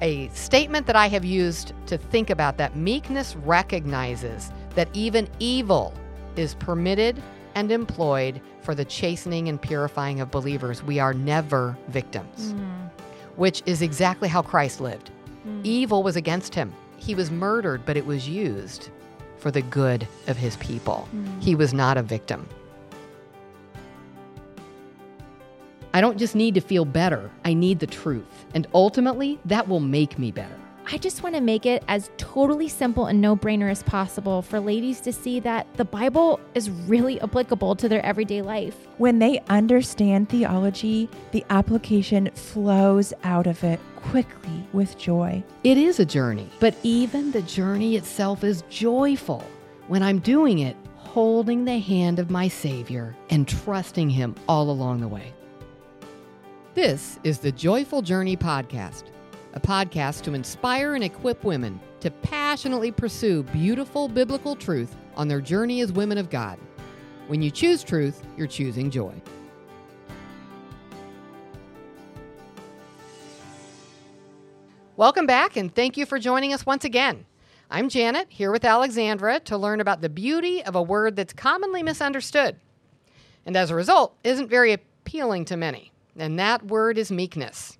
a statement that I have used to think about that meekness recognizes that even evil is permitted and employed for the chastening and purifying of believers. We are never victims, mm-hmm. which is exactly how Christ lived. Mm. Evil was against him. He was murdered, but it was used for the good of his people. Mm. He was not a victim. I don't just need to feel better, I need the truth. And ultimately, that will make me better. I just want to make it as totally simple and no brainer as possible for ladies to see that the Bible is really applicable to their everyday life. When they understand theology, the application flows out of it quickly with joy. It is a journey, but even the journey itself is joyful when I'm doing it holding the hand of my Savior and trusting Him all along the way. This is the Joyful Journey Podcast, a podcast to inspire and equip women to passionately pursue beautiful biblical truth on their journey as women of God. When you choose truth, you're choosing joy. Welcome back, and thank you for joining us once again. I'm Janet, here with Alexandra to learn about the beauty of a word that's commonly misunderstood, and as a result, isn't very appealing to many. And that word is meekness.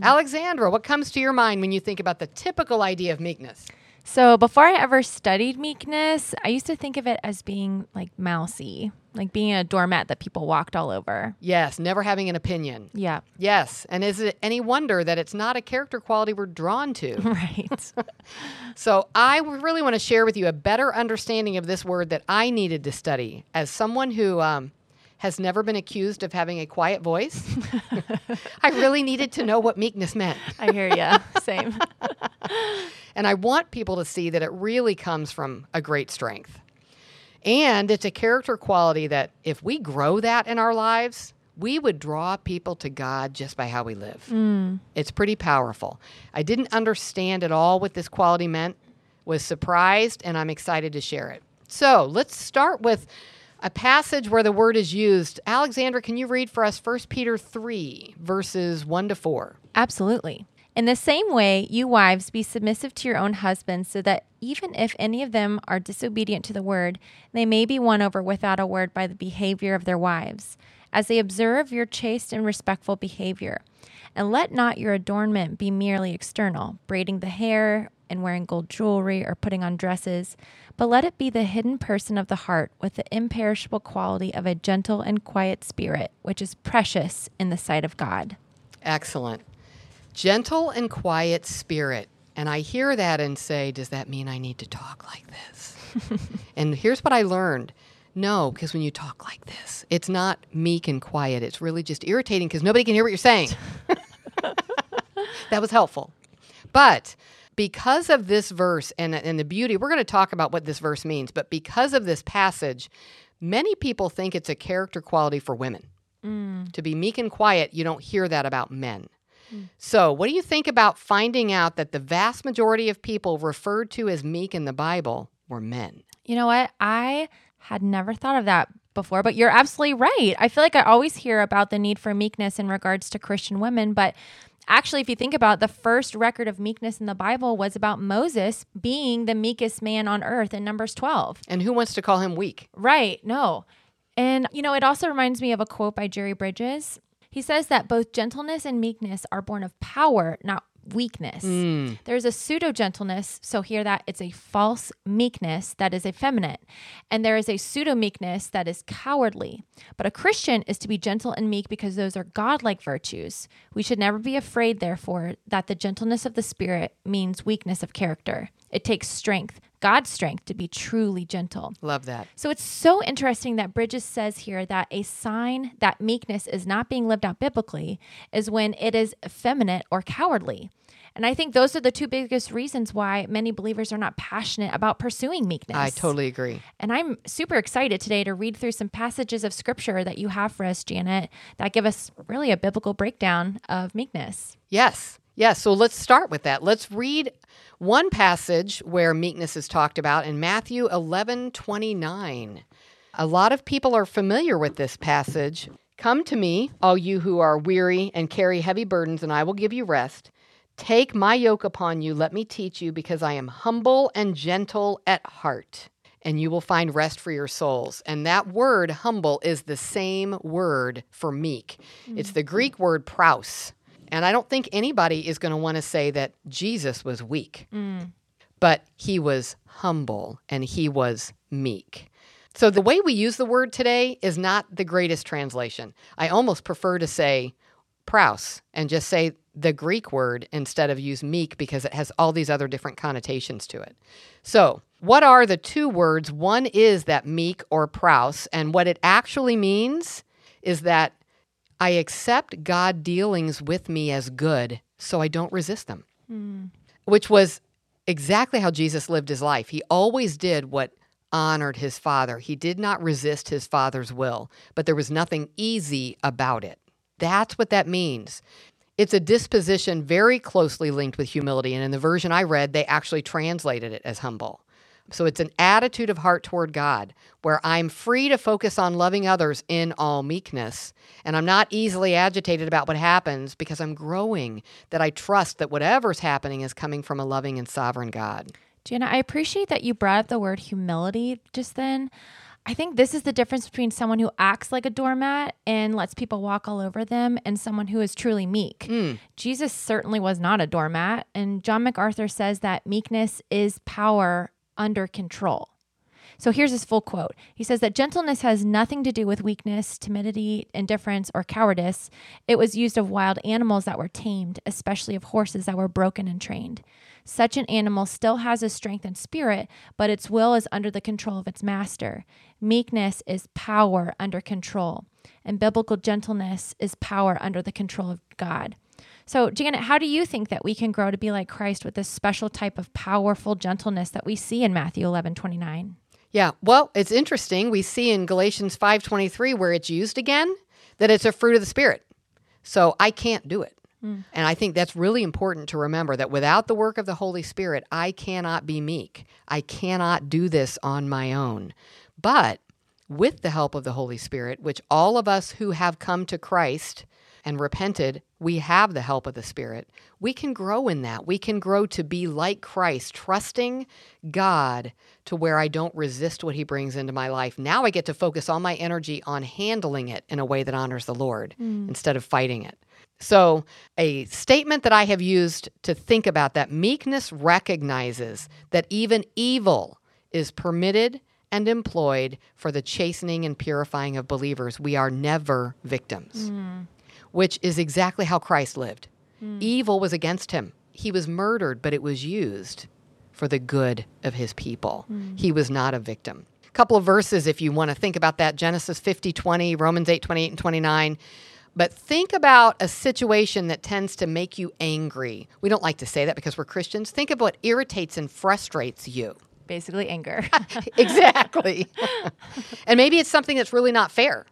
Alexandra, what comes to your mind when you think about the typical idea of meekness? So, before I ever studied meekness, I used to think of it as being like mousy, like being a doormat that people walked all over. Yes, never having an opinion. Yeah, Yes, and is it any wonder that it's not a character quality we're drawn to? right. So, I really want to share with you a better understanding of this word that I needed to study as someone who um, has never been accused of having a quiet voice. I really needed to know what meekness meant. I hear ya. Same. And I want people to see that it really comes from a great strength. And it's a character quality that if we grow that in our lives, we would draw people to God just by how we live. Mm. It's pretty powerful. I didn't understand at all what this quality meant, was surprised, and I'm excited to share it. So let's start with a passage where the word is used. Alexandra, can you read for us 1 Peter 3, verses 1 to 4? Absolutely. In the same way, you wives, be submissive to your own husbands, so that even if any of them are disobedient to the word, they may be won over without a word by the behavior of their wives, as they observe your chaste and respectful behavior. And let not your adornment be merely external, braiding the hair and wearing gold jewelry or putting on dresses, but let it be the hidden person of the heart with the imperishable quality of a gentle and quiet spirit, which is precious in the sight of God. Excellent. Gentle and quiet spirit. And I hear that and say, does that mean I need to talk like this? and here's what I learned. No, because when you talk like this, it's not meek and quiet. It's really just irritating because nobody can hear what you're saying. that was helpful. But because of this verse and, and the beauty, we're going to talk about what this verse means, but because of this passage, many people think it's a character quality for women. Mm. To be meek and quiet, you don't hear that about men. Mm. So, what do you think about finding out that the vast majority of people referred to as meek in the Bible were men? You know what? I had never thought of that before, but you're absolutely right. I feel like I always hear about the need for meekness in regards to Christian women, but actually if you think about it, the first record of meekness in the Bible was about Moses being the meekest man on earth in Numbers 12. And who wants to call him weak? Right, no. And you know, it also reminds me of a quote by Jerry Bridges. He says that both gentleness and meekness are born of power, not weakness. Mm. There's a pseudo gentleness, so hear that it's a false meekness that is effeminate, and there is a pseudo meekness that is cowardly. But a Christian is to be gentle and meek because those are godlike virtues. We should never be afraid, therefore, that the gentleness of the spirit means weakness of character. It takes strength, God's strength, to be truly gentle. Love that. So it's so interesting that Bridges says here that a sign that meekness is not being lived out biblically is when it is effeminate or cowardly. And I think those are the two biggest reasons why many believers are not passionate about pursuing meekness. I totally agree. And I'm super excited today to read through some passages of scripture that you have for us, Janet, that give us really a biblical breakdown of meekness. Yes. Yes. So let's start with that. Let's read one passage where meekness is talked about in Matthew 11 29. A lot of people are familiar with this passage. Come to me, all you who are weary and carry heavy burdens, and I will give you rest. Take my yoke upon you. Let me teach you, because I am humble and gentle at heart, and you will find rest for your souls. And that word, humble, is the same word for meek. It's mm-hmm. the Greek word praus. And I don't think anybody is going to want to say that Jesus was weak, mm. but he was humble and he was meek. So the way we use the word today is not the greatest translation. I almost prefer to say praus and just say the Greek word instead of use meek because it has all these other different connotations to it. So, what are the two words? One is that meek or praus, and what it actually means is that I accept God dealings with me as good, so I don't resist them. Hmm. Which was exactly how Jesus lived his life. He always did what honored his father. He did not resist his father's will, but there was nothing easy about it. That's what that means. It's a disposition very closely linked with humility. And in the version I read, they actually translated it as humble. So it's an attitude of heart toward God where I'm free to focus on loving others in all meekness. And I'm not easily agitated about what happens because I'm growing, that I trust that whatever's happening is coming from a loving and sovereign God. Janet, I appreciate that you brought up the word humility just then. I think this is the difference between someone who acts like a doormat and lets people walk all over them and someone who is truly meek. Hmm. Jesus certainly was not a doormat. And John MacArthur says that meekness is power under control. So here's his full quote. He says that gentleness has nothing to do with weakness, timidity, indifference, or cowardice. It was used of wild animals that were tamed, especially of horses that were broken and trained. Such an animal still has a strength and spirit, but its will is under the control of its master. Meekness is power under control, and biblical gentleness is power under the control of God. So, Janet, how do you think that we can grow to be like Christ with this special type of powerful gentleness that we see in Matthew 11 29? Yeah, well, it's interesting. We see in Galatians 5:23 where it's used again that it's a fruit of the spirit. So I can't do it. Hmm. And I think that's really important to remember that without the work of the Holy Spirit, I cannot be meek. I cannot do this on my own. But with the help of the Holy Spirit, which all of us who have come to Christ and repented, we have the help of the Spirit. We can grow in that. We can grow to be like Christ, trusting God to where I don't resist what He brings into my life. Now I get to focus all my energy on handling it in a way that honors the Lord mm. instead of fighting it. So, a statement that I have used to think about that meekness recognizes that even evil is permitted and employed for the chastening and purifying of believers. We are never victims, mm. Which is exactly how Christ lived. Hmm. Evil was against him. He was murdered, but it was used for the good of his people. Hmm. He was not a victim. A couple of verses if you want to think about that Genesis 50 20, Romans 8 28 and 29. But think about a situation that tends to make you angry. We don't like to say that because we're Christians. Think of what irritates and frustrates you. Basically, anger. exactly. and maybe it's something that's really not fair.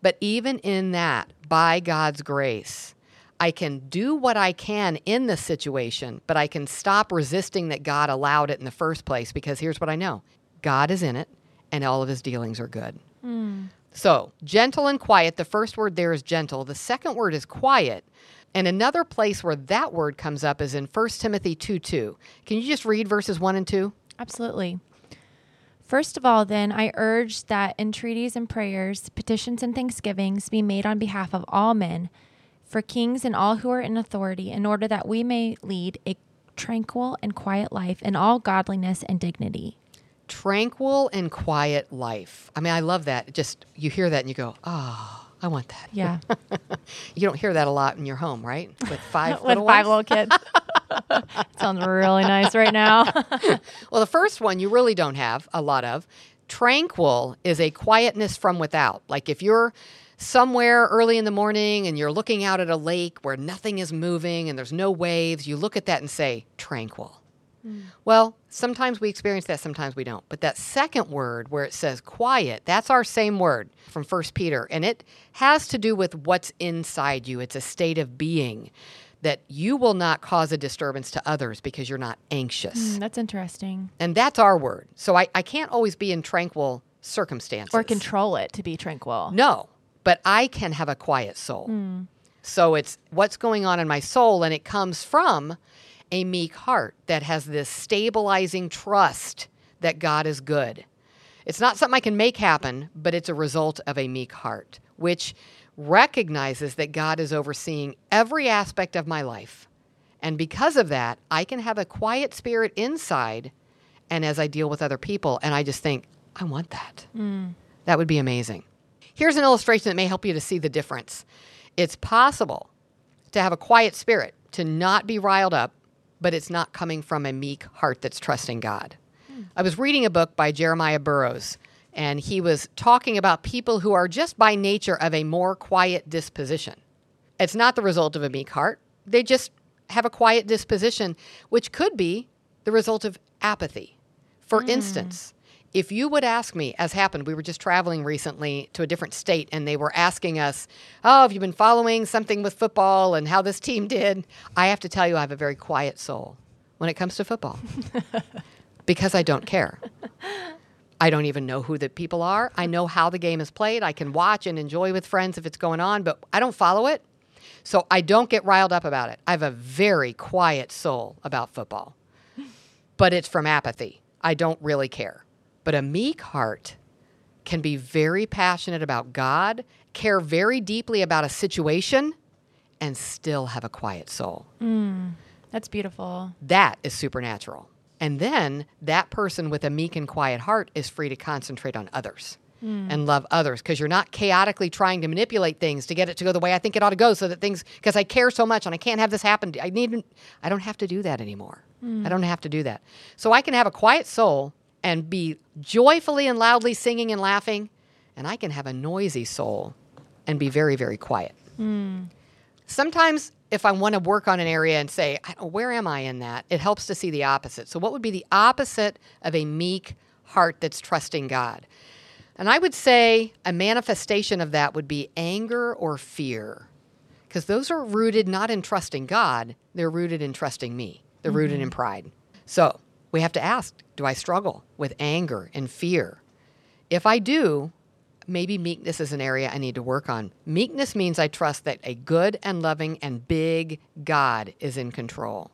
But even in that, by God's grace, I can do what I can in the situation, but I can stop resisting that God allowed it in the first place because here's what I know God is in it, and all of his dealings are good. Hmm. So, gentle and quiet, the first word there is gentle, the second word is quiet. And another place where that word comes up is in 1 Timothy 2 2. Can you just read verses 1 and 2? Absolutely. First of all, then, I urge that entreaties and prayers, petitions and thanksgivings be made on behalf of all men, for kings and all who are in authority, in order that we may lead a tranquil and quiet life in all godliness and dignity. Tranquil and quiet life. I mean, I love that. Just you hear that and you go, oh, I want that. Yeah. You don't hear that a lot in your home, right? With five With little five little kids. Sounds really nice right now. Well, the first one you really don't have a lot of. Tranquil is a quietness from without. Like if you're somewhere early in the morning and you're looking out at a lake where nothing is moving and there's no waves, you look at that and say, tranquil. Hmm. Well, sometimes we experience that, sometimes we don't. But that second word where it says quiet, that's our same word from 1 Peter. And it has to do with what's inside you. It's a state of being that you will not cause a disturbance to others because you're not anxious. Mm, That's interesting. And that's our word. So I, I can't always be in tranquil circumstances. Or control it to be tranquil. No, but I can have a quiet soul. So it's what's going on in my soul, and it comes from a meek heart that has this stabilizing trust that God is good. It's not something I can make happen, but it's a result of a meek heart, which recognizes that God is overseeing every aspect of my life. And because of that, I can have a quiet spirit inside and as I deal with other people. And I just think, I want that. Mm. That would be amazing. Here's an illustration that may help you to see the difference. It's possible to have a quiet spirit, to not be riled up, but it's not coming from a meek heart that's trusting God. Hmm. I was reading a book by Jeremiah Burroughs, and he was talking about people who are just by nature of a more quiet disposition. It's not the result of a meek heart, they just have a quiet disposition, which could be the result of apathy. For hmm. instance, if you would ask me, as happened, we were just traveling recently to a different state and they were asking us, Oh, have you been following something with football and how this team did? I have to tell you, I have a very quiet soul when it comes to football because I don't care. I don't even know who the people are. I know how the game is played. I can watch and enjoy with friends if it's going on, but I don't follow it. So I don't get riled up about it. I have a very quiet soul about football, but it's from apathy. I don't really care. But a meek heart can be very passionate about God, care very deeply about a situation, and still have a quiet soul. Mm, that's beautiful. That is supernatural. And then that person with a meek and quiet heart is free to concentrate on others hmm. and love others because you're not chaotically trying to manipulate things to get it to go the way I think it ought to go so that things, because I care so much and I can't have this happen. I need, I don't have to do that anymore. Hmm. I don't have to do that. So I can have a quiet soul and be joyfully and loudly singing and laughing, and I can have a noisy soul and be very, very quiet. Hmm. Sometimes, if I want to work on an area and say, where am I in that? It helps to see the opposite. So, what would be the opposite of a meek heart that's trusting God? And I would say a manifestation of that would be anger or fear, because those are rooted not in trusting God, they're rooted in trusting me, they're rooted in mm-hmm. pride. So, we have to ask do I struggle with anger and fear? If I do, maybe meekness is an area I need to work on. Meekness means I trust that a good and loving and big God is in control.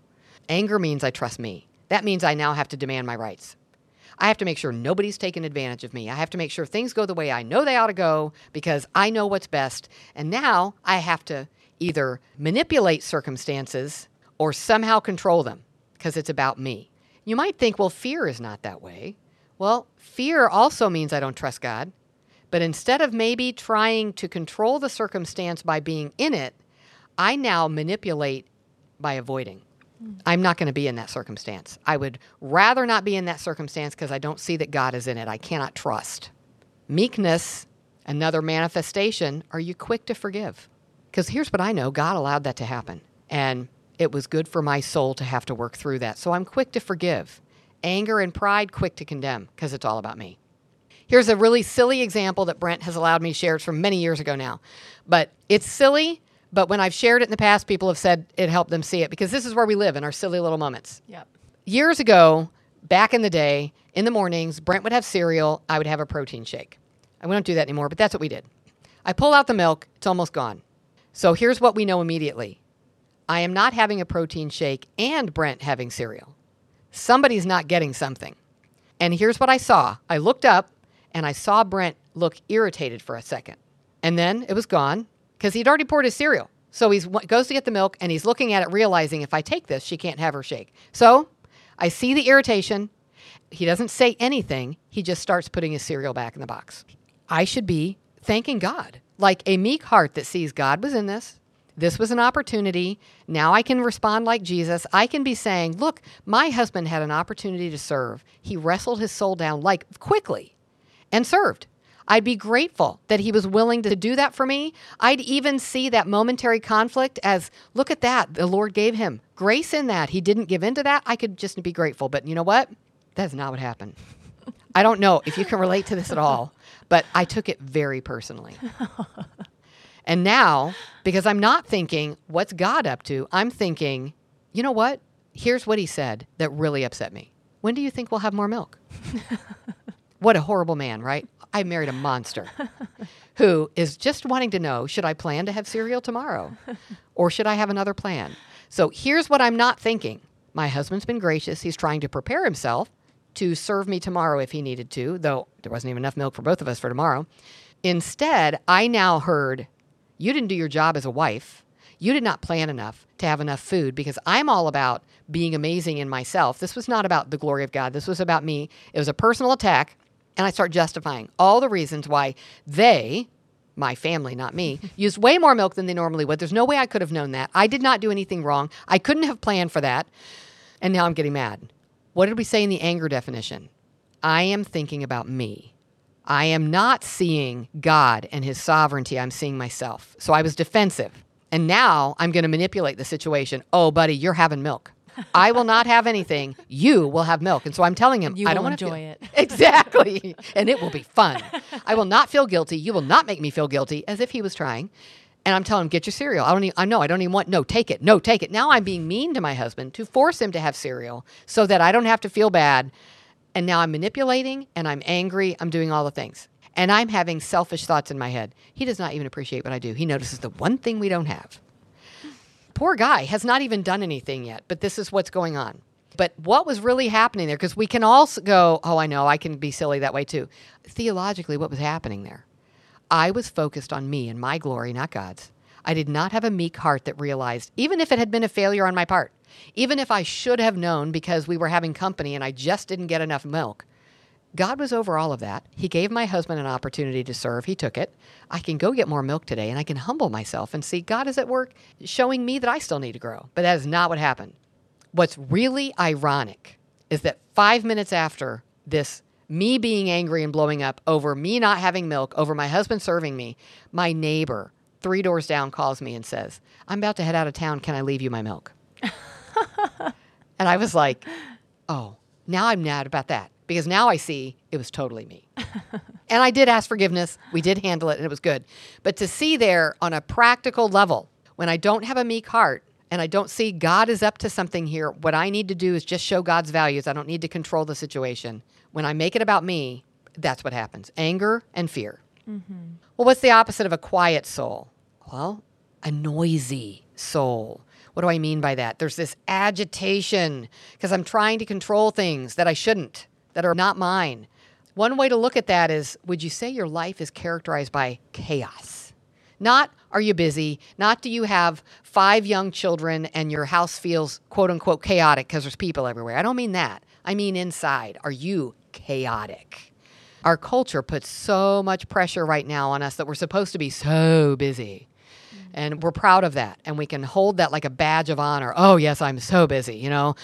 Anger means I trust me. That means I now have to demand my rights. I have to make sure nobody's taking advantage of me. I have to make sure things go the way I know they ought to go because I know what's best. And now I have to either manipulate circumstances or somehow control them because it's about me. You might think, well, fear is not that way. Well, fear also means I don't trust God. But instead of maybe trying to control the circumstance by being in it, I now manipulate by avoiding. Hmm. I'm not going to be in that circumstance. I would rather not be in that circumstance because I don't see that God is in it. I cannot trust. Meekness, another manifestation, are you quick to forgive? Because here's what I know God allowed that to happen. And it was good for my soul to have to work through that. So I'm quick to forgive. Anger and pride, quick to condemn because it's all about me. Here's a really silly example that Brent has allowed me to share. From many years ago now. But it's silly, but when I've shared it in the past, people have said it helped them see it because this is where we live in our silly little moments. Yep. Years ago, back in the day, in the mornings, Brent would have cereal, I would have a protein shake. I we don't do that anymore, but that's what we did. I pull out the milk, it's almost gone. So here's what we know immediately I am not having a protein shake and Brent having cereal. Somebody's not getting something. And here's what I saw I looked up and I saw Brent look irritated for a second. And then it was gone because he'd already poured his cereal. So he goes to get the milk and he's looking at it, realizing if I take this, she can't have her shake. So I see the irritation. He doesn't say anything. He just starts putting his cereal back in the box. I should be thanking God, like a meek heart that sees God was in this. This was an opportunity. Now I can respond like Jesus. I can be saying, Look, my husband had an opportunity to serve. He wrestled his soul down like quickly and served. I'd be grateful that he was willing to do that for me. I'd even see that momentary conflict as look at that. The Lord gave him grace in that. He didn't give in to that. I could just be grateful. But you know what? That's not what happened. I don't know if you can relate to this at all, but I took it very personally. And now, because I'm not thinking, what's God up to? I'm thinking, you know what? Here's what he said that really upset me. When do you think we'll have more milk? What a horrible man, right? I married a monster who is just wanting to know should I plan to have cereal tomorrow or should I have another plan? So here's what I'm not thinking. My husband's been gracious. He's trying to prepare himself to serve me tomorrow if he needed to, though there wasn't even enough milk for both of us for tomorrow. Instead, I now heard, You didn't do your job as a wife. You did not plan enough to have enough food because I'm all about being amazing in myself. This was not about the glory of God. This was about me. It was a personal attack. And I start justifying all the reasons why they, my family, not me, used way more milk than they normally would. There's no way I could have known that. I did not do anything wrong. I couldn't have planned for that. And now I'm getting mad. What did we say in the anger definition? I am thinking about me. I am not seeing God and his sovereignty. I'm seeing myself. So I was defensive. And now I'm going to manipulate the situation. Oh, buddy, you're having milk. I will not have anything. You will have milk. And so I'm telling him, You I don't want to enjoy feel- it. Exactly. and it will be fun. I will not feel guilty. You will not make me feel guilty as if he was trying. And I'm telling him, get your cereal. I don't even, I know, I don't even want, no, take it. No, take it. Now I'm being mean to my husband to force him to have cereal so that I don't have to feel bad. And now I'm manipulating and I'm angry. I'm doing all the things. And I'm having selfish thoughts in my head. He does not even appreciate what I do. He notices the one thing we don't have. Poor guy has not even done anything yet, but this is what's going on. But what was really happening there? Because we can all go, oh, I know, I can be silly that way too. Theologically, what was happening there? I was focused on me and my glory, not God's. I did not have a meek heart that realized, even if it had been a failure on my part, even if I should have known because we were having company and I just didn't get enough milk, God was over all of that. He gave my husband an opportunity to serve. He took it. I can go get more milk today and I can humble myself and see God is at work showing me that I still need to grow. But that is not what happened. What's really ironic is that five minutes after this, me being angry and blowing up over me not having milk, over my husband serving me, my neighbor three doors down calls me and says, I'm about to head out of town. Can I leave you my milk? and I was like, oh, now I'm mad about that because now I see it was totally me. and I did ask forgiveness. We did handle it and it was good. But to see there on a practical level, when I don't have a meek heart and I don't see God is up to something here, what I need to do is just show God's values. I don't need to control the situation. When I make it about me, that's what happens anger and fear. Mm-hmm. Well, what's the opposite of a quiet soul? Well, a noisy soul. What do I mean by that? There's this agitation because I'm trying to control things that I shouldn't, that are not mine. One way to look at that is would you say your life is characterized by chaos? Not are you busy, not do you have five young children and your house feels quote unquote chaotic because there's people everywhere. I don't mean that. I mean inside. Are you chaotic? Our culture puts so much pressure right now on us that we're supposed to be so busy. And we're proud of that. And we can hold that like a badge of honor. Oh, yes, I'm so busy. You know,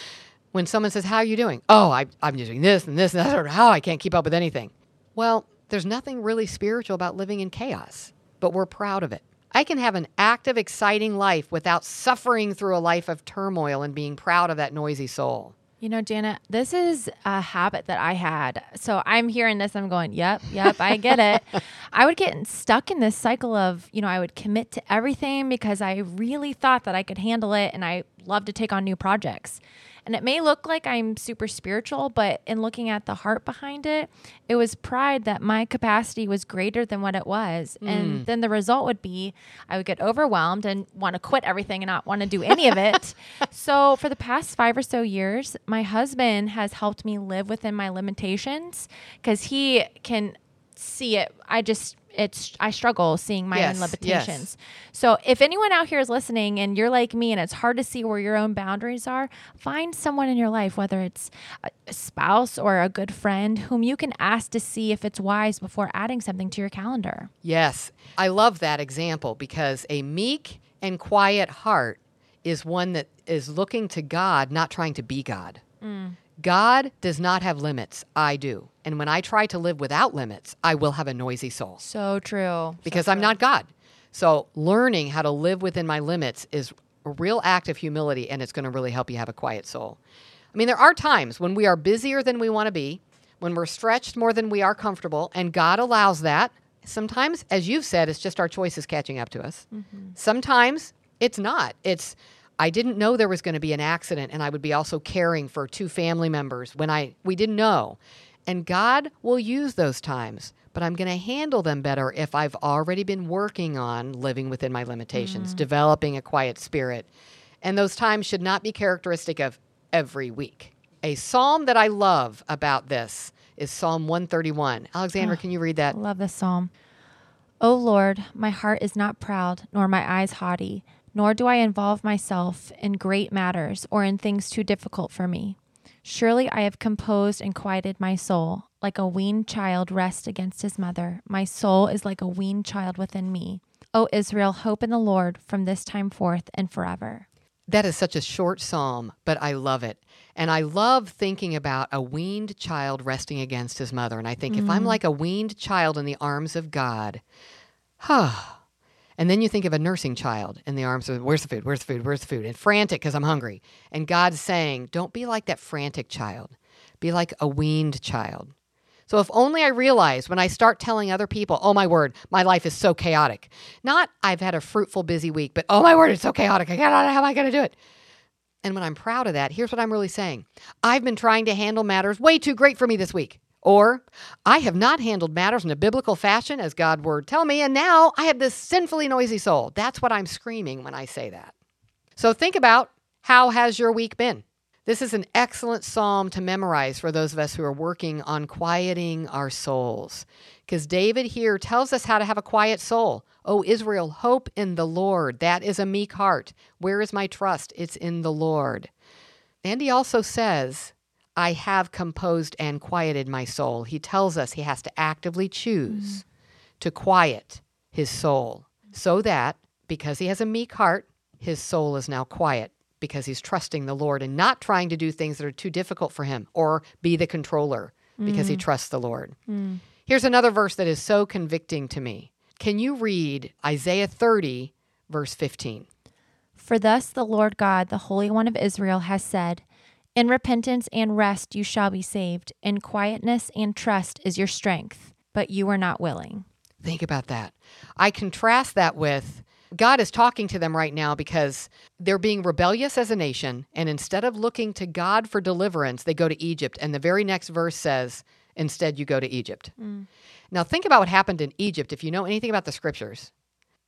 when someone says, How are you doing? Oh, I, I'm doing this and this and that. Or, How I can't keep up with anything. Well, there's nothing really spiritual about living in chaos, but we're proud of it. I can have an active, exciting life without suffering through a life of turmoil and being proud of that noisy soul. You know, Janet, this is a habit that I had. So I'm hearing this, I'm going, yep, yep, I get it. I would get stuck in this cycle of, you know, I would commit to everything because I really thought that I could handle it and I love to take on new projects. And it may look like I'm super spiritual, but in looking at the heart behind it, it was pride that my capacity was greater than what it was. And mm. then the result would be I would get overwhelmed and want to quit everything and not want to do any of it. so, for the past five or so years, my husband has helped me live within my limitations because he can see it. I just, it's, I struggle seeing my Yes, own yes. limitations. So if anyone out here is listening and you're like me and it's hard to see where your own boundaries are, find someone in your life, whether it's a a spouse or a good friend, whom you can ask to see if it's wise before adding something to your calendar. Yes, I love that example because a meek and quiet heart is one that is looking to God, not trying to be God. Mm. God does not have limits. I do. And when I try to live without limits, I will have a noisy soul So true. because I'm not God. So learning how to live within my limits is a real act of humility and it's going to really help you have a quiet soul. I mean, there are times when we are busier than we want to be, when we're stretched more than we are comfortable, and God allows that. Sometimes, as you've said, it's just our choices catching up to us. Mm-hmm. Sometimes it's not. It's, I didn't know there was going to be an accident and I would be also caring for two family members when I we didn't know. And God will use those times, but I'm going to handle them better if I've already been working on living within my limitations, mm. developing a quiet spirit. And those times should not be characteristic of every week. A psalm that I love about this is Psalm 131. Alexandra, ah, can you read that? I love this psalm. O Lord, my heart is not proud, nor my eyes haughty, nor do I involve myself in great matters or in things too difficult for me. Surely I have composed and quieted my soul. Like a weaned child rests against his mother. My soul is like a weaned child within me. O Israel, hope in the Lord from this time forth and forever. That is such a short psalm, but I love it. And I love thinking about a weaned child resting against his mother. And I think if I'm mm. like a weaned child in the arms of God, huh. And then you think of a nursing child in the arms of, where's the food? Where's the food? Where's the food? And frantic because I'm hungry. And God's saying, don't be like that frantic child. Be like a weaned child. So if only I realize when I start telling other people, oh my word, my life is so chaotic. Not I've had a fruitful, busy week, but oh my word, it's so chaotic. I gotta, how am I going to do it? And when I'm proud of that, here's what I'm really saying I've been trying to handle matters way too great for me this week. Or I have not handled matters in a biblical fashion as God word tell me, and now I have this sinfully noisy soul. That's what I'm screaming when I say that. So think about how has your week been? This is an excellent psalm to memorize for those of us who are working on quieting our souls. Because David here tells us how to have a quiet soul. Oh, Israel, hope in the Lord. That is a meek heart. Where is my trust? It's in the Lord. And he also says, I have composed and quieted my soul. He tells us he has to actively choose mm-hmm. to quiet his soul so that because he has a meek heart, his soul is now quiet because he's trusting the Lord and not trying to do things that are too difficult for him or be the controller because he mm-hmm. trusts the Lord. Mm. Here's another verse that is so convicting to me. Can you read Isaiah 30, verse 15? For thus the Lord God, the Holy One of Israel, has said, In repentance and rest you shall be saved, in quietness and trust is your strength, but you are not willing. Think about that. I contrast that with God is talking to them right now because they're being rebellious as a nation. And instead of looking to God for deliverance, they go to Egypt. And the very next verse says, Instead, you go to Egypt. Mm. Now, think about what happened in Egypt if you know anything about the scriptures.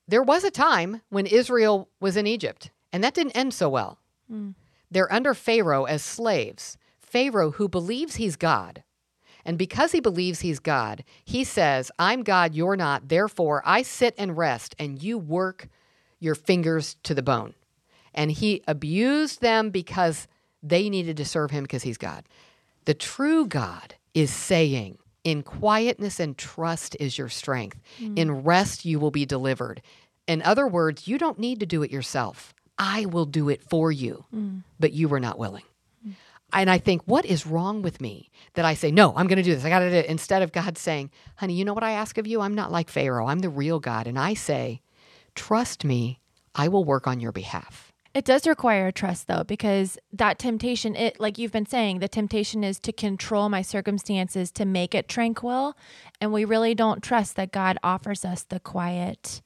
There was a time when Israel was in Egypt, and that didn't end so well. Mm. They're under Pharaoh as slaves. Pharaoh, who believes he's God, and because he believes he's God, he says, I'm God, you're not. Therefore, I sit and rest, and you work your fingers to the bone. And he abused them because they needed to serve him because he's God. The true God is saying, in quietness and trust is your strength. In mm. rest, you will be delivered. In other words, you don't need to do it yourself. I will do it for you, mm. but you were not willing. And I think, what is wrong with me that I say, no, I'm going to do this. I got to do it. Instead of God saying, honey, you know what I ask of you? I'm not like Pharaoh. I'm the real God. And I say, trust me, I will work on your behalf. It does require trust though, because that temptation, it like you've been saying, the temptation is to control my circumstances to make it tranquil. And we really don't trust that God offers us the quiet,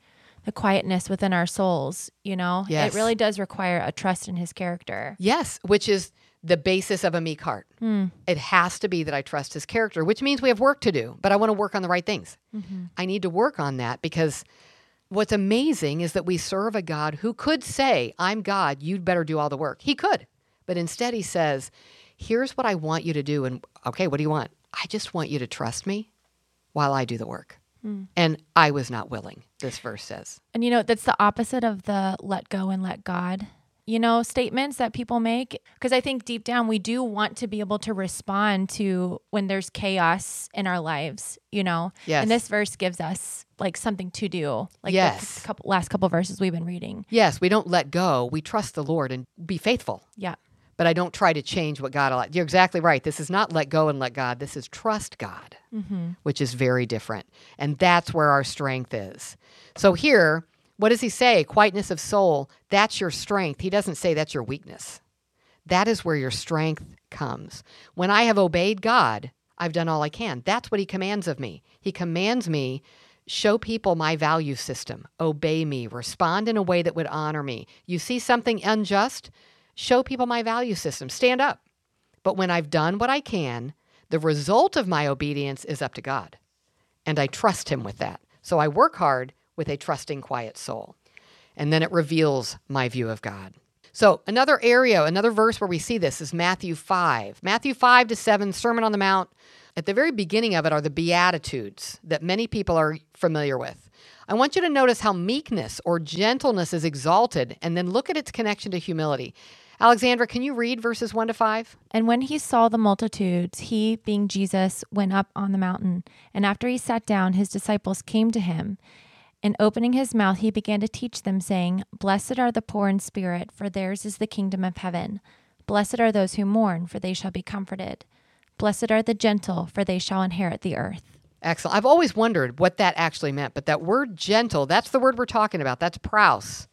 the quietness within our souls, you know? Yes. It really does require a trust in his character. Yes, which is the basis of a meek heart. Hmm. It has to be that I trust his character, which means we have work to do, but I want to work on the right things. Mm-hmm. I need to work on that because what's amazing is that we serve a God who could say, I'm God, you'd better do all the work. He could. But instead, he says, Here's what I want you to do. And okay, what do you want? I just want you to trust me while I do the work. Mm. And I was not willing, this verse says. And you know, that's the opposite of the let go and let God, you know, statements that people make. Because I think deep down, we do want to be able to respond to when there's chaos in our lives, you know? Yes. And this verse gives us like something to do. Like Yes. the couple, last couple verses we've been reading. Yes, we don't let go. We trust the Lord and be faithful. Yeah. but I don't try to change what God allows. You're exactly right. This is not let go and let God. This is trust God, Mm-hmm. which is very different. And that's where our strength is. So here, what does he say? Quietness of soul, that's your strength. He doesn't say that's your weakness. That is where your strength comes. When I have obeyed God, I've done all I can. That's what he commands of me. He commands me show people my value system, obey me, respond in a way that would honor me. You see something unjust, show people my value system, stand up. But when I've done what I can, The result of my obedience is up to God, and I trust Him with that. So I work hard with a trusting, quiet soul. And then it reveals my view of God. So, another area, another verse where we see this is Matthew 5. Matthew 5 to 7, Sermon on the Mount. At the very beginning of it are the Beatitudes that many people are familiar with. I want you to notice how meekness or gentleness is exalted and then look at its connection to humility. Alexandra, can you read verses 1 to 5? And when he saw the multitudes, he, being Jesus, went up on the mountain. And after he sat down, his disciples came to him. And opening his mouth, he began to teach them, saying, Blessed are the poor in spirit, for theirs is the kingdom of heaven. Blessed are those who mourn, for they shall be comforted. Blessed are the gentle, for they shall inherit the earth. Excellent. I've always wondered what that actually meant, but that word gentle, that's the word we're talking about. That's praus.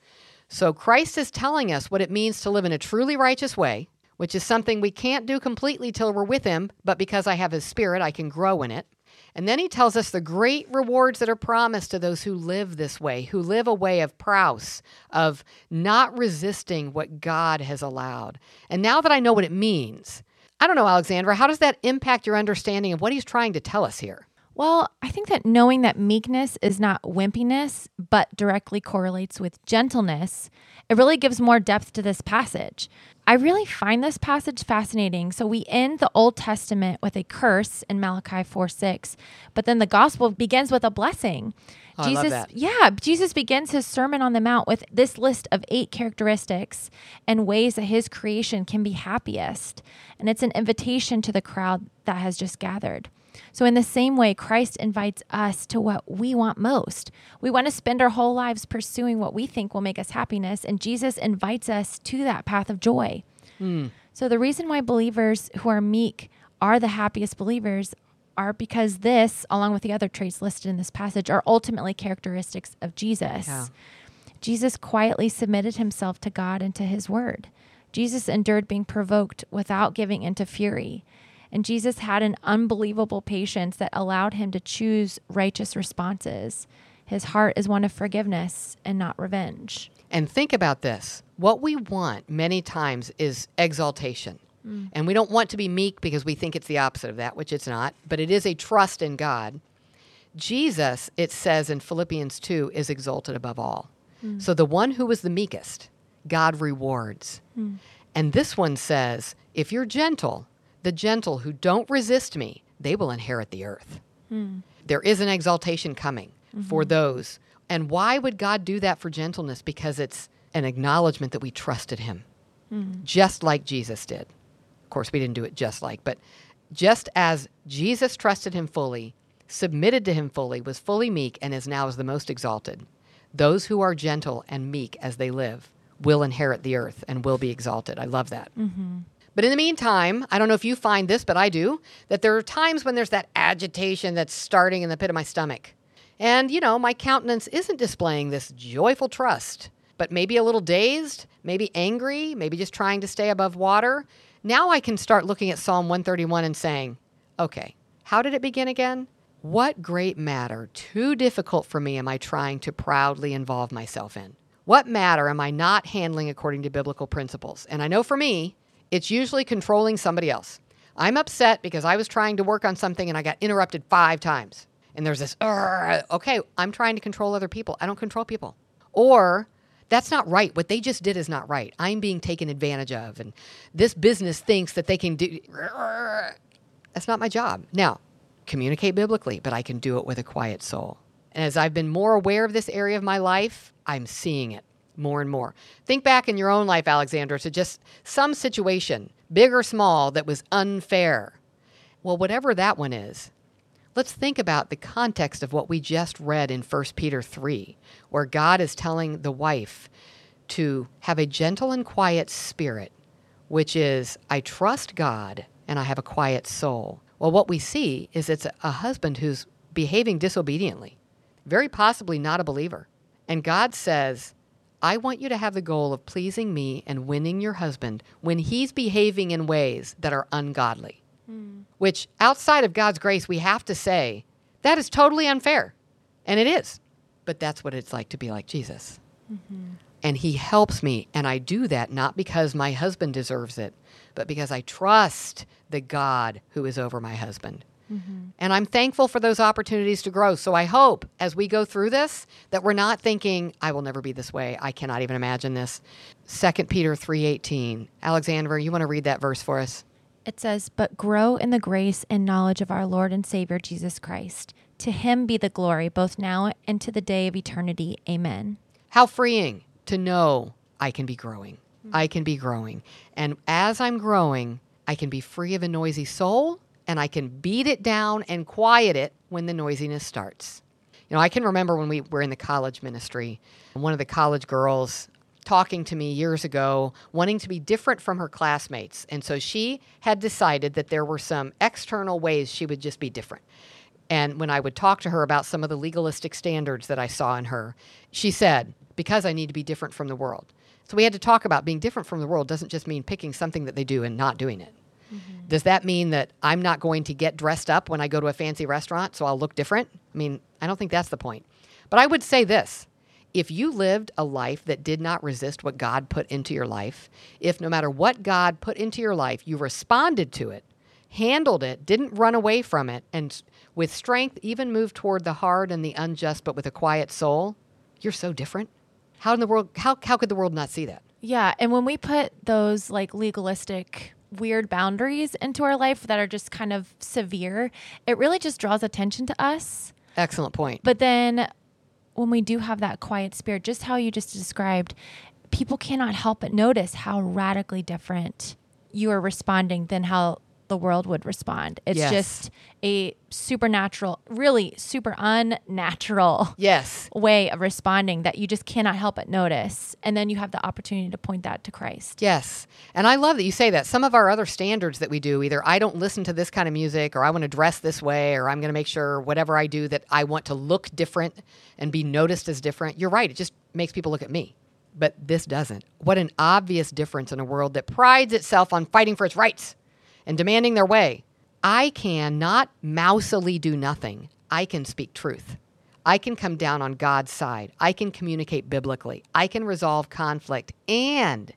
So Christ is telling us what it means to live in a truly righteous way, which is something we can't do completely till we're with him, but because I have his spirit, I can grow in it. And then he tells us the great rewards that are promised to those who live this way, who live a way of praus, of not resisting what God has allowed. And now that I know what it means, I don't know, Alexandra, how does that impact your understanding of what he's trying to tell us here? Well, I think that knowing that meekness is not wimpiness, but directly correlates with gentleness, it really gives more depth to this passage. I really find this passage fascinating. So we end the Old Testament with a curse in Malachi 4 6, but then the gospel begins with a blessing. Oh, Jesus, yeah, Jesus begins his Sermon on the Mount with this list of eight characteristics and ways that his creation can be happiest. And it's an invitation to the crowd that has just gathered. So, in the same way, Christ invites us to what we want most. We want to spend our whole lives pursuing what we think will make us happiness, and Jesus invites us to that path of joy. Hmm. So, the reason why believers who are meek are the happiest believers are because this, along with the other traits listed in this passage, are ultimately characteristics of Jesus. Yeah. Jesus quietly submitted himself to God and to his word. Jesus endured being provoked without giving into fury. And Jesus had an unbelievable patience that allowed him to choose righteous responses. His heart is one of forgiveness and not revenge. And think about this. What we want many times is exaltation. Mm. And we don't want to be meek because we think it's the opposite of that, which it's not, but it is a trust in God. Jesus, it says in Philippians 2, is exalted above all. Mm. So the one who was the meekest, God rewards. Mm. And this one says, if you're gentle, the gentle who don't resist me, they will inherit the earth. Hmm. There is an exaltation coming for mm-hmm. those. And why would God do that for gentleness? Because it's an acknowledgement that we trusted him, hmm. just like Jesus did. Of course, we didn't do it just like, but just as Jesus trusted him fully, submitted to him fully, was fully meek, and is now is the most exalted, those who are gentle and meek as they live will inherit the earth and will be exalted. I love that. Mm-hmm. But in the meantime, I don't know if you find this, but I do, that there are times when there's that agitation that's starting in the pit of my stomach. And, you know, my countenance isn't displaying this joyful trust, but maybe a little dazed, maybe angry, maybe just trying to stay above water. Now I can start looking at Psalm 131 and saying, okay, how did it begin again? What great matter, too difficult for me, am I trying to proudly involve myself in? What matter am I not handling according to biblical principles? And I know for me, it's usually controlling somebody else. I'm upset because I was trying to work on something and I got interrupted five times. And there's this, okay, I'm trying to control other people. I don't control people. Or that's not right. What they just did is not right. I'm being taken advantage of. And this business thinks that they can do. That's not my job. Now, communicate biblically, but I can do it with a quiet soul. And as I've been more aware of this area of my life, I'm seeing it more and more. Think back in your own life, Alexandra, to just some situation, big or small, that was unfair. Well, whatever that one is, let's think about the context of what we just read in 1 Peter 3, where God is telling the wife to have a gentle and quiet spirit, which is, I trust God and I have a quiet soul. Well, what we see is it's a husband who's behaving disobediently, very possibly not a believer. And God says, I want you to have the goal of pleasing me and winning your husband when he's behaving in ways that are ungodly hmm. which outside of God's grace, we have to say that is totally unfair. And it is. But that's what it's like to be like Jesus. Mm-hmm. And He helps me. And I do that not because my husband deserves it, but because I trust the God who is over my husband. Mm-hmm. And I'm thankful for those opportunities to grow. So I hope as we go through this that we're not thinking I will never be this way. I cannot even imagine this. 2 Peter 3:18. Alexandra, you want to read that verse for us? It says, But grow in the grace and knowledge of our Lord and Savior Jesus Christ. To him be the glory, both now and to the day of eternity. Amen. How freeing to know I can be growing. Mm-hmm. I can be growing. And as I'm growing, I can be free of a noisy soul and I can beat it down and quiet it when the noisiness starts. You know, I can remember when we were in the college ministry, one of the college girls talking to me years ago, wanting to be different from her classmates. And so she had decided that there were some external ways she would just be different. And when I would talk to her about some of the legalistic standards that I saw in her, she said, Because I need to be different from the world. So we had to talk about being different from the world doesn't just mean picking something that they do and not doing it. Mm-hmm. Does that mean that I'm not going to get dressed up when I go to a fancy restaurant so I'll look different? I mean, I don't think that's the point. But I would say this if you lived a life that did not resist what God put into your life, if no matter what God put into your life, you responded to it, handled it, didn't run away from it, and with strength even moved toward the hard and the unjust, but with a quiet soul, you're so different. How in the world, how, how could the world not see that? Yeah. And when we put those like legalistic, weird boundaries into our life that are just kind of severe, it really just draws attention to us. Excellent point. But then when we do have that quiet spirit, just how you just described, people cannot help but notice how radically different you are responding than how the world would respond. It's Yes. just a supernatural, really super unnatural yes. way of responding that you just cannot help but notice. And then you have the opportunity to point that to Christ. Yes. And I love that you say that. Some of our other standards that we do, either I don't listen to this kind of music, or I want to dress this way, or I'm going to make sure whatever I do that I want to look different and be noticed as different. You're right. It just makes people look at me. But this doesn't. What an obvious difference in a world that prides itself on fighting for its rights and demanding their way. I can not mousily do nothing. I can speak truth. I can come down on God's side. I can communicate biblically. I can resolve conflict and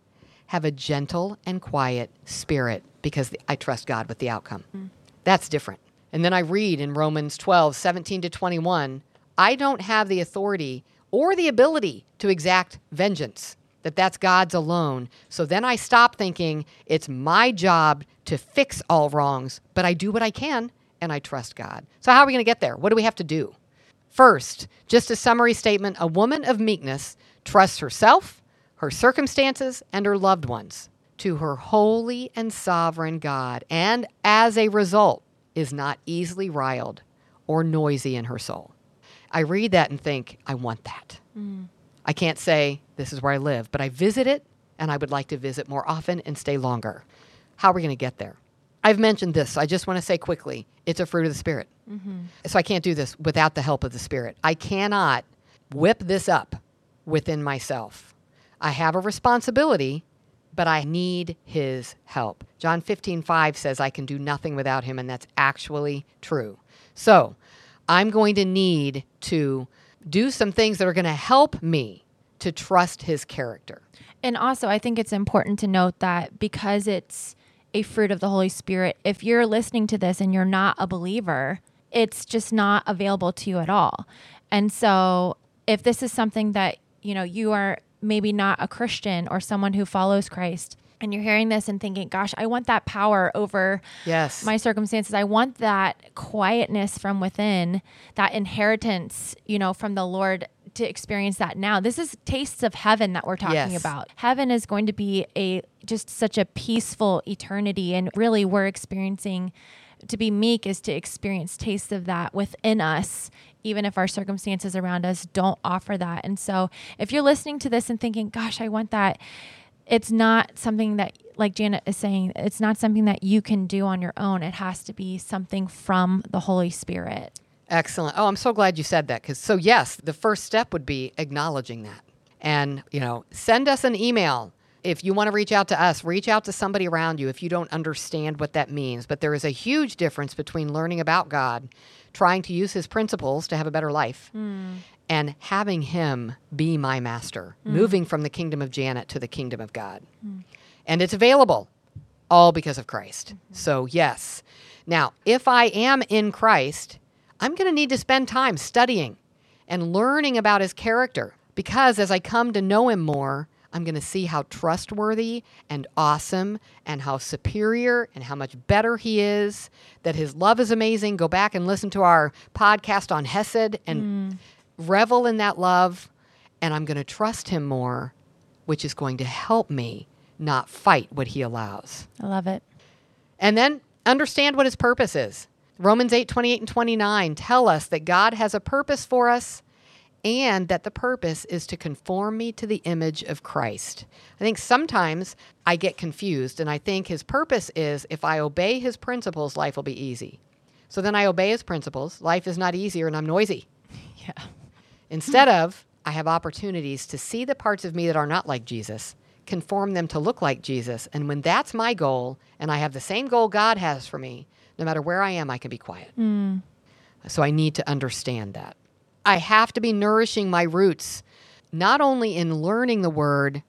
have a gentle and quiet spirit because I trust God with the outcome. Hmm. That's different. And then I read in Romans 12, 17 to 21, I don't have the authority or the ability to exact vengeance, that that's God's alone. So then I stop thinking it's my job to fix all wrongs, but I do what I can and I trust God. So, how are we going to get there? What do we have to do? First, just a summary statement a woman of meekness trusts herself, her circumstances, and her loved ones to her holy and sovereign God, and as a result, is not easily riled or noisy in her soul. I read that and think, I want that. Mm. I can't say this is where I live, but I visit it and I would like to visit more often and stay longer. How are we going to get there? I've mentioned this. So I just want to say quickly it's a fruit of the Spirit. Mm-hmm. So I can't do this without the help of the Spirit. I cannot whip this up within myself. I have a responsibility, but I need His help. John 15, 5 says, I can do nothing without Him, and that's actually true. So I'm going to need to do some things that are going to help me to trust His character. And also, I think it's important to note that because it's a fruit of the Holy Spirit, if you're listening to this and you're not a believer, it's just not available to you at all. And so, if this is something that, you know, you are maybe not a Christian or someone who follows Christ, and you're hearing this and thinking, gosh, I want that power over Yes. my circumstances. I want that quietness from within, that inheritance, you know, from the Lord to experience that now. This is tastes of heaven that we're talking Yes. about. Heaven is going to be a just such a peaceful eternity and really we're experiencing to be meek is to experience taste of that within us even if our circumstances around us don't offer that. And so if you're listening to this and thinking, gosh, I want that, it's not something that like Janet is saying, it's not something that you can do on your own. It has to be something from the Holy Spirit. Excellent. Oh, I'm so glad you said that because so yes, the first step would be acknowledging that. And, you know, send us an email. If you want to reach out to us, reach out to somebody around you if you don't understand what that means. But there is a huge difference between learning about God, trying to use his principles to have a better life, hmm. and having him be my master, hmm. moving from the kingdom of Janet to the kingdom of God. Hmm. And it's available all because of Christ. So, yes. Now, if I am in Christ, I'm going to need to spend time studying and learning about his character because as I come to know him more, I'm going to see how trustworthy and awesome and how superior and how much better he is, that his love is amazing. Go back and listen to our podcast on Hesed and mm. revel in that love. And I'm going to trust him more, which is going to help me not fight what he allows. I love it. And then understand what his purpose is. Romans 8, 28 and 29 tell us that God has a purpose for us and that the purpose is to conform me to the image of Christ. I think sometimes I get confused and I think his purpose is if I obey his principles, life will be easy. So then I obey his principles, life is not easier and I'm noisy. Yeah. Instead of, I have opportunities to see the parts of me that are not like Jesus, conform them to look like Jesus. And when that's my goal, and I have the same goal God has for me, no matter where I am, I can be quiet. Mm. So I need to understand that. I have to be nourishing my roots, not only in learning the word,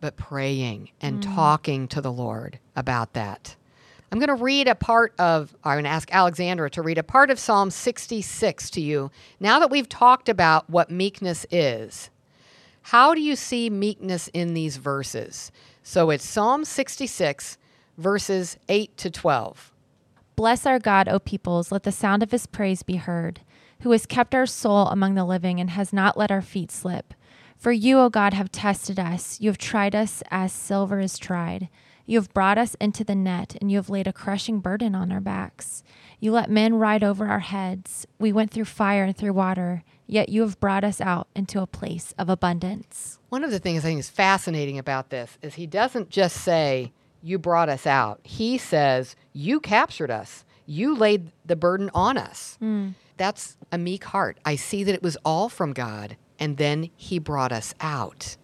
but praying and mm. talking to the Lord about that. I'm going to read a part of, I'm going to ask Alexandra to read a part of Psalm 66 to you. Now that we've talked about what meekness is, how do you see meekness in these verses? So it's Psalm 66, verses 8 to 12. Bless our God, O peoples, let the sound of his praise be heard, who has kept our soul among the living and has not let our feet slip. For you, O God, have tested us. You have tried us as silver is tried. You have brought us into the net, and you have laid a crushing burden on our backs. You let men ride over our heads. We went through fire and through water, yet you have brought us out into a place of abundance. One of the things I think is fascinating about this is he doesn't just say, You brought us out. He says, You captured us. You laid the burden on us. Mm. That's a meek heart. I see that it was all from God, and then he brought us out.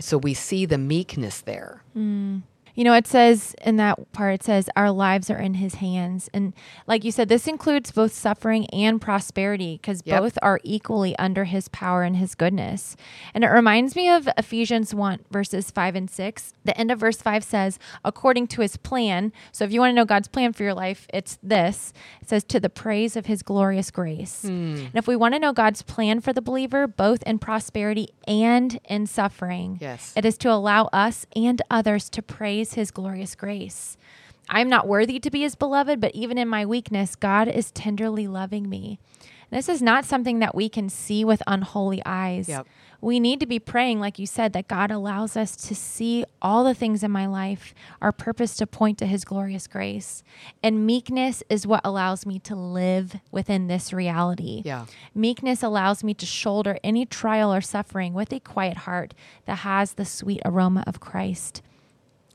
So we see the meekness there. Mm. You know, it says in that part, it says, Our lives are in his hands. And like you said, this includes both suffering and prosperity because Yep. both are equally under his power and his goodness. And it reminds me of Ephesians 1, verses 5 and 6. The end of verse 5 says, According to his plan. So if you want to know God's plan for your life, it's this it says, To the praise of his glorious grace. Hmm. And if we want to know God's plan for the believer, both in prosperity and in suffering, Yes. it is to allow us and others to praise his glorious grace. I am not worthy to be his beloved, but even in my weakness, God is tenderly loving me. This is not something that we can see with unholy eyes. Yep. We need to be praying, like you said, that God allows us to see all the things in my life, our purpose to point to his glorious grace. And meekness is what allows me to live within this reality. Yeah. Meekness allows me to shoulder any trial or suffering with a quiet heart that has the sweet aroma of Christ.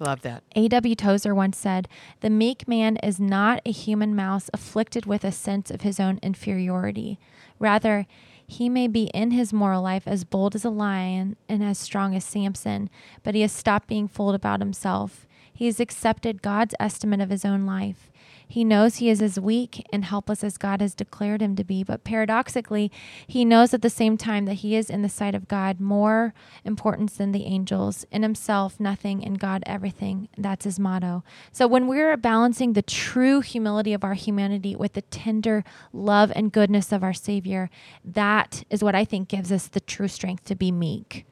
Love that. A.W. Tozer once said, The meek man is not a human mouse afflicted with a sense of his own inferiority. Rather, he may be in his moral life as bold as a lion and as strong as Samson, but he has stopped being fooled about himself. He has accepted God's estimate of his own life. He knows he is as weak and helpless as God has declared him to be, but paradoxically, he knows at the same time that he is in the sight of God more important than the angels. In himself, nothing, in God, everything. That's his motto. So when we're balancing the true humility of our humanity with the tender love and goodness of our Savior, that is what I think gives us the true strength to be meek.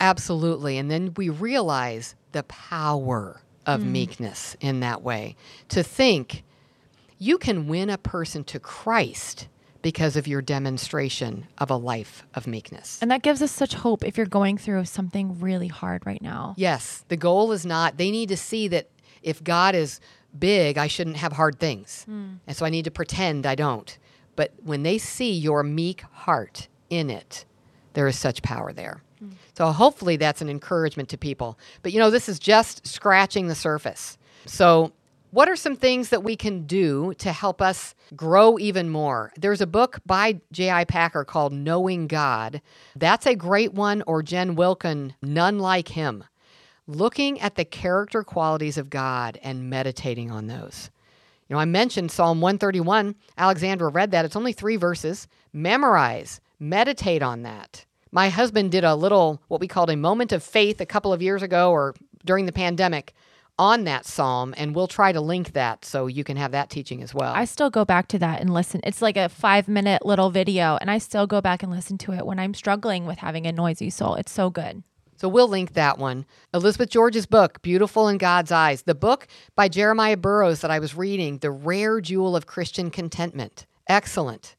Absolutely. And then we realize the power of mm. meekness in that way. To think you can win a person to Christ because of your demonstration of a life of meekness. And that gives us such hope if you're going through something really hard right now. Yes, the goal is not, they need to see that if God is big, I shouldn't have hard things. Hmm. And so I need to pretend I don't. But when they see your meek heart in it, there is such power there. Hmm. So hopefully that's an encouragement to people. But you know, this is just scratching the surface. So, what are some things that we can do to help us grow even more? There's a book by J.I. Packer called Knowing God. That's a great one, or Jen Wilkin, None Like Him. Looking at the character qualities of God and meditating on those. You know, I mentioned Psalm 131. Alexandra read that. It's only three verses. Memorize, Meditate on that. My husband did a little, what we called a moment of faith a couple of years ago or during the pandemic on that psalm, and we'll try to link that so you can have that teaching as well. I still go back to that and listen. It's like a five minute little video, and I still go back and listen to it when I'm struggling with having a noisy soul. It's so good. So we'll link that one. Elizabeth George's book, Beautiful in God's Eyes, the book by Jeremiah Burroughs that I was reading, The Rare Jewel of Christian Contentment. Excellent.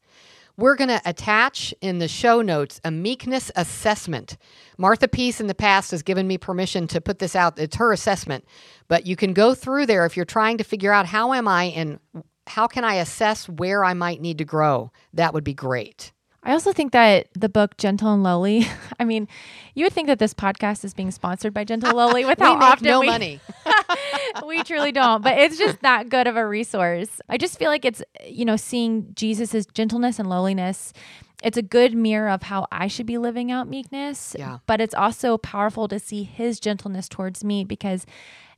We're going to attach in the show notes a meekness assessment. Martha Peace in the past has given me permission to put this out. It's her assessment, but you can go through there if you're trying to figure out how am I and how can I assess where I might need to grow. That would be great. I also think that the book Gentle and Lowly. I mean, you would think that this podcast is being sponsored by Gentle and Lowly with how we often no we, money. we truly don't, but it's just that good of a resource. I just feel like it's you know seeing Jesus's gentleness and lowliness. It's a good mirror of how I should be living out meekness. Yeah. But it's also powerful to see his gentleness towards me because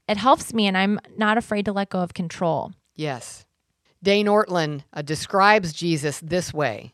it helps me and I'm not afraid to let go of control. Yes. Dane Ortlund uh, describes Jesus this way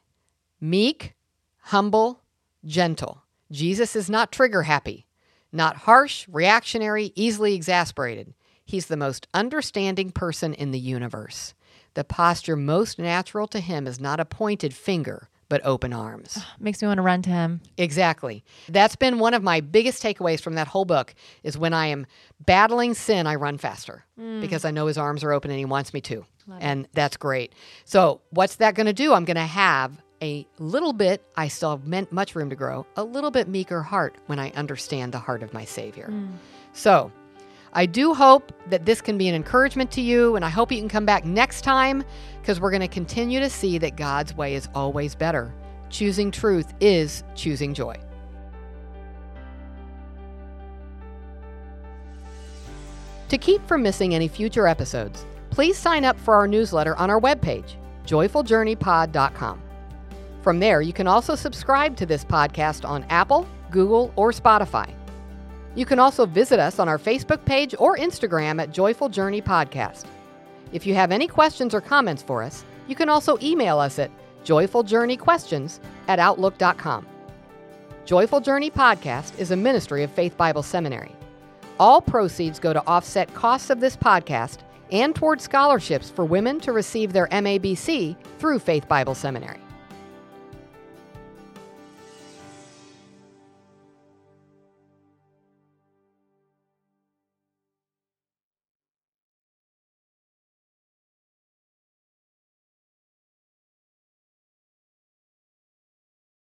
meek, humble, gentle. Jesus is not trigger happy, not harsh, reactionary, easily exasperated. He's the most understanding person in the universe. The posture most natural to him is not a pointed finger, but open arms. Ah, makes me want to run to him. Exactly. That's been one of my biggest takeaways from that whole book is when I am battling sin, I run faster mm. because I know his arms are open and he wants me to. and that's great. So, what's that going to do? I'm going to have a little bit, I still have meant much room to grow, a little bit meeker heart when I understand the heart of my Savior. Mm. So, I do hope that this can be an encouragement to you, and I hope you can come back next time because we're going to continue to see that God's way is always better. Choosing truth is choosing joy. To keep from missing any future episodes, please sign up for our newsletter on our webpage, joyfuljourneypod.com. From there, you can also subscribe to this podcast on Apple, Google, or Spotify. You can also visit us on our Facebook page or Instagram at Joyful Journey Podcast. If you have any questions or comments for us, you can also email us at joyfuljourneyquestions at outlook.com. Joyful Journey Podcast is a ministry of Faith Bible Seminary. All proceeds go to offset costs of this podcast and toward scholarships for women to receive their MABC through Faith Bible Seminary.